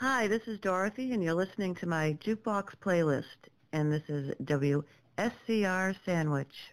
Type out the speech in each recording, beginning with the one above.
Hi, this is Dorothy, and you're listening to my jukebox playlist, and this is WSCR Sandwich.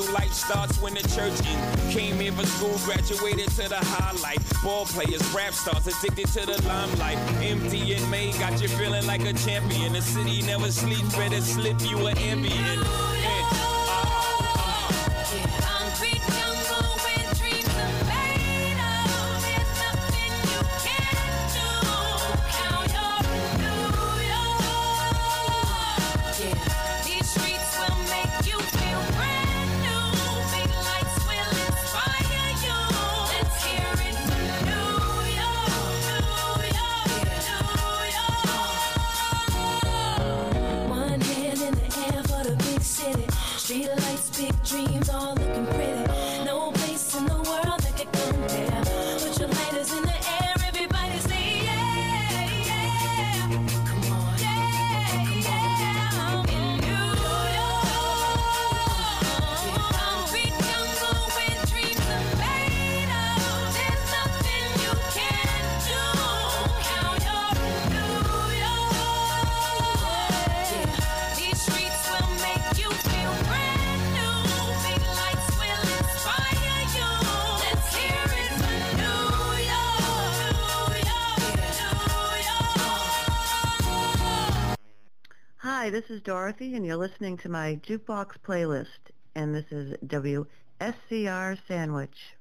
Life starts when the church in. Came here for school, graduated to the highlight. Ball players, rap stars, addicted to the limelight. Empty and made, got you feeling like a champion. The city never sleeps, better slip you an ambient. This is Dorothy, and you're listening to my Jukebox playlist, and this is WSCR Sandwich.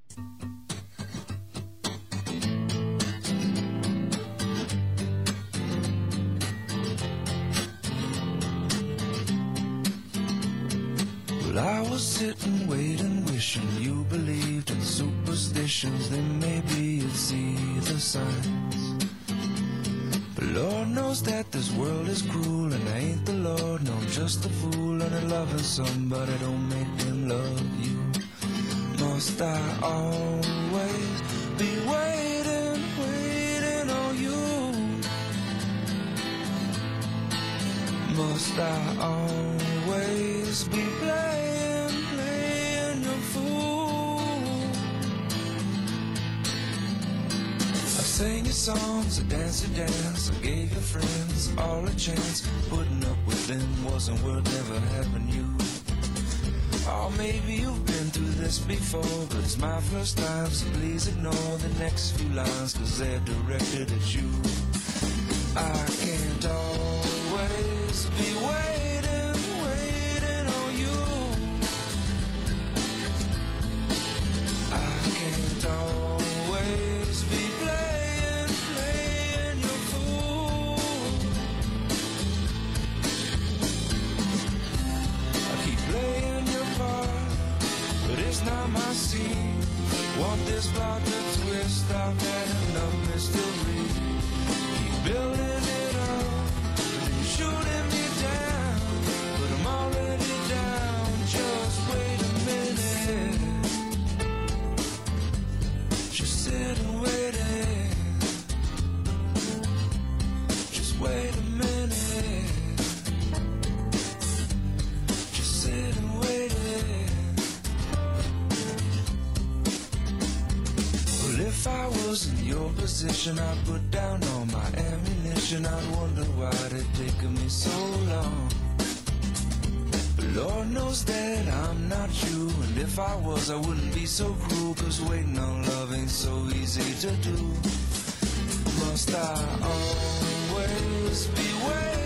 Well, I was sitting, waiting, wishing you believed in superstitions. Then maybe you'd see the signs. Lord knows that this world is cruel and I ain't the Lord, no, I'm just a fool and I loving somebody don't make them love you. Must I always be waiting, waiting on you? Must I always be songs, I danced your dance, I gave your friends all a chance. Putting up with them wasn't worth never having you. Oh, maybe you've been through this before, but it's my first time, so please ignore the next few lines, cause they're directed at you. I can't Plot to twist? I've had enough mystery. Keep building it up, shooting was in your position, I'd put down all my ammunition. I'd wonder why it taken me so long. But Lord knows that I'm not you. And if I was, I wouldn't be so cruel. Cause waiting on love ain't so easy to do. Must I always be waiting,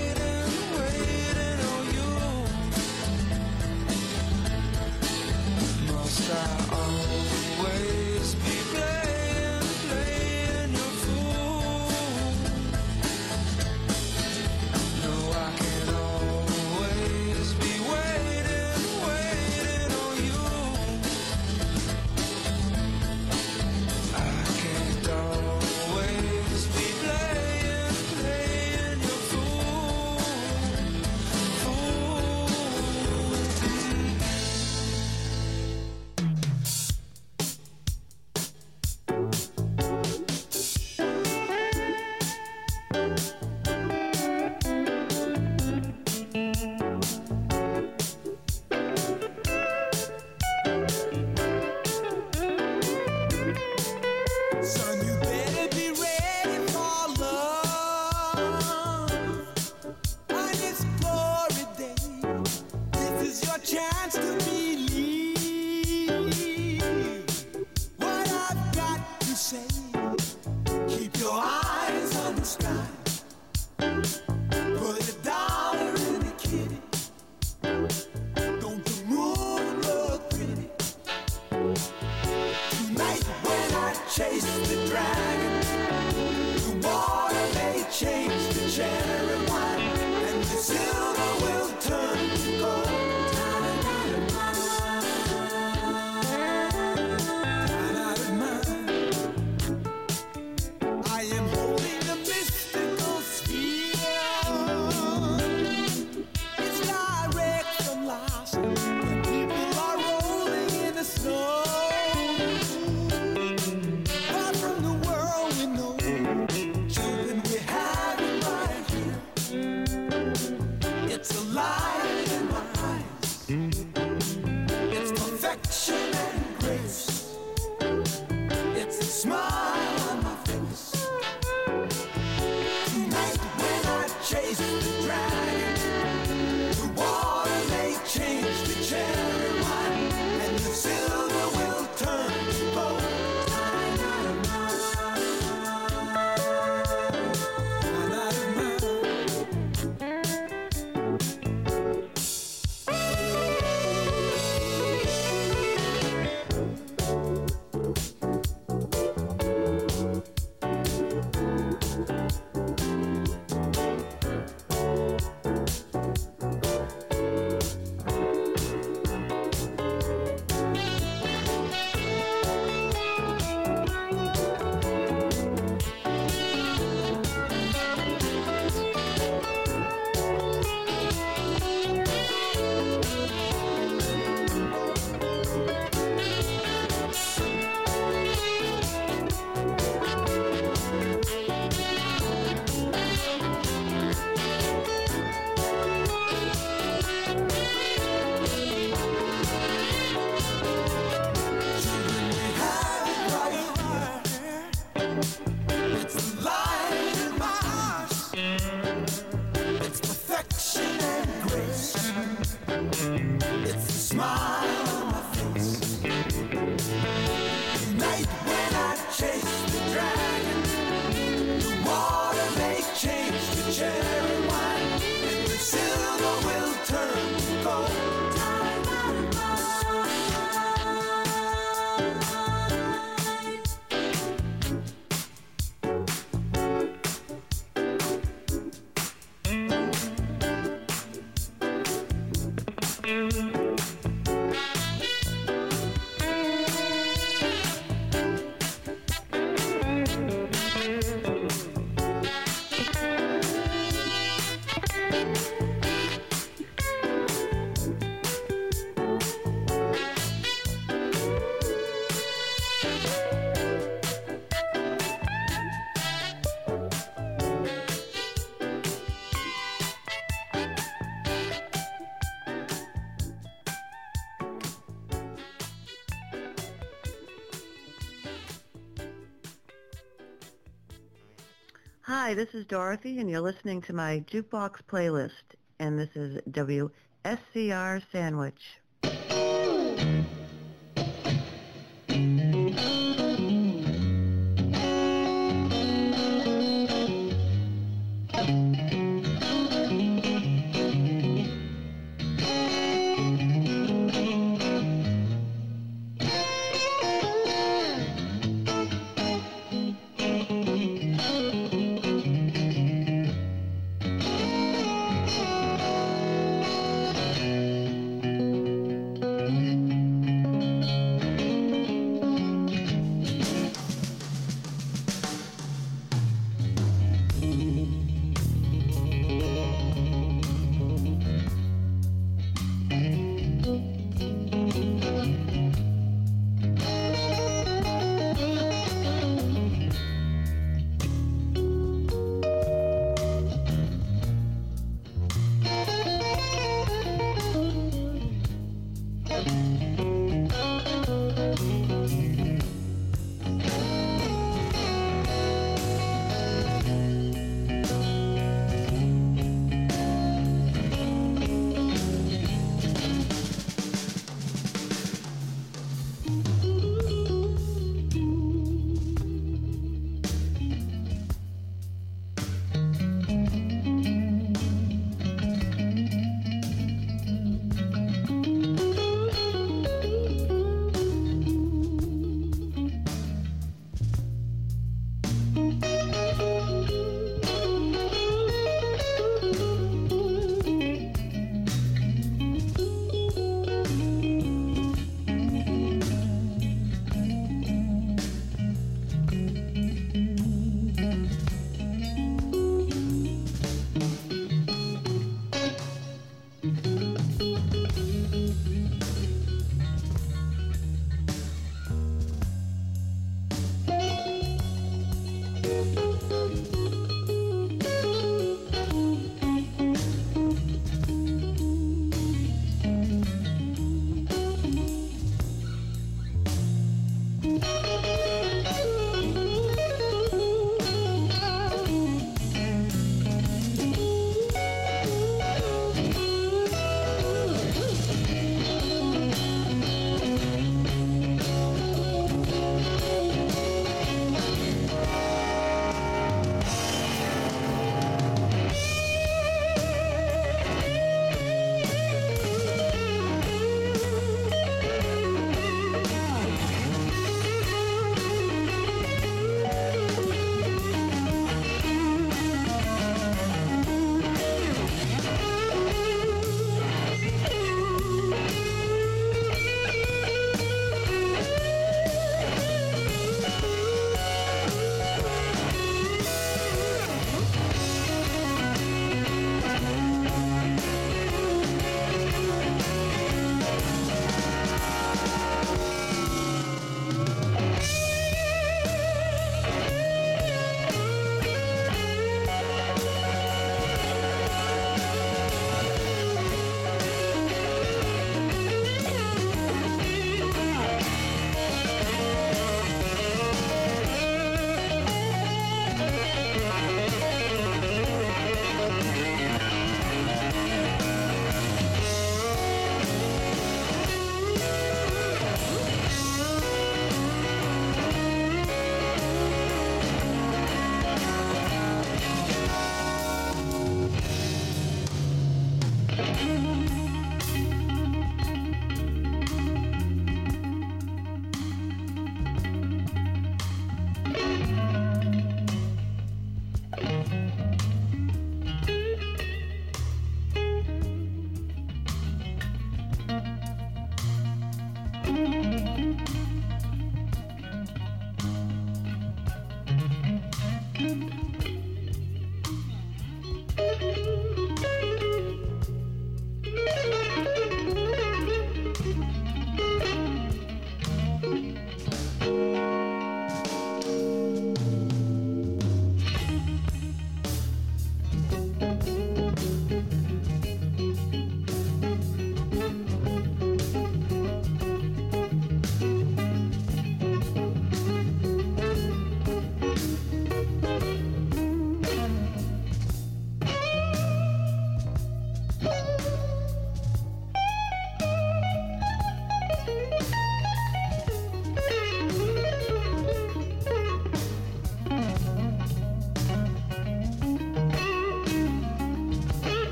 Hi, this is Dorothy, and you're listening to my jukebox playlist, and this is WSCR Sandwich.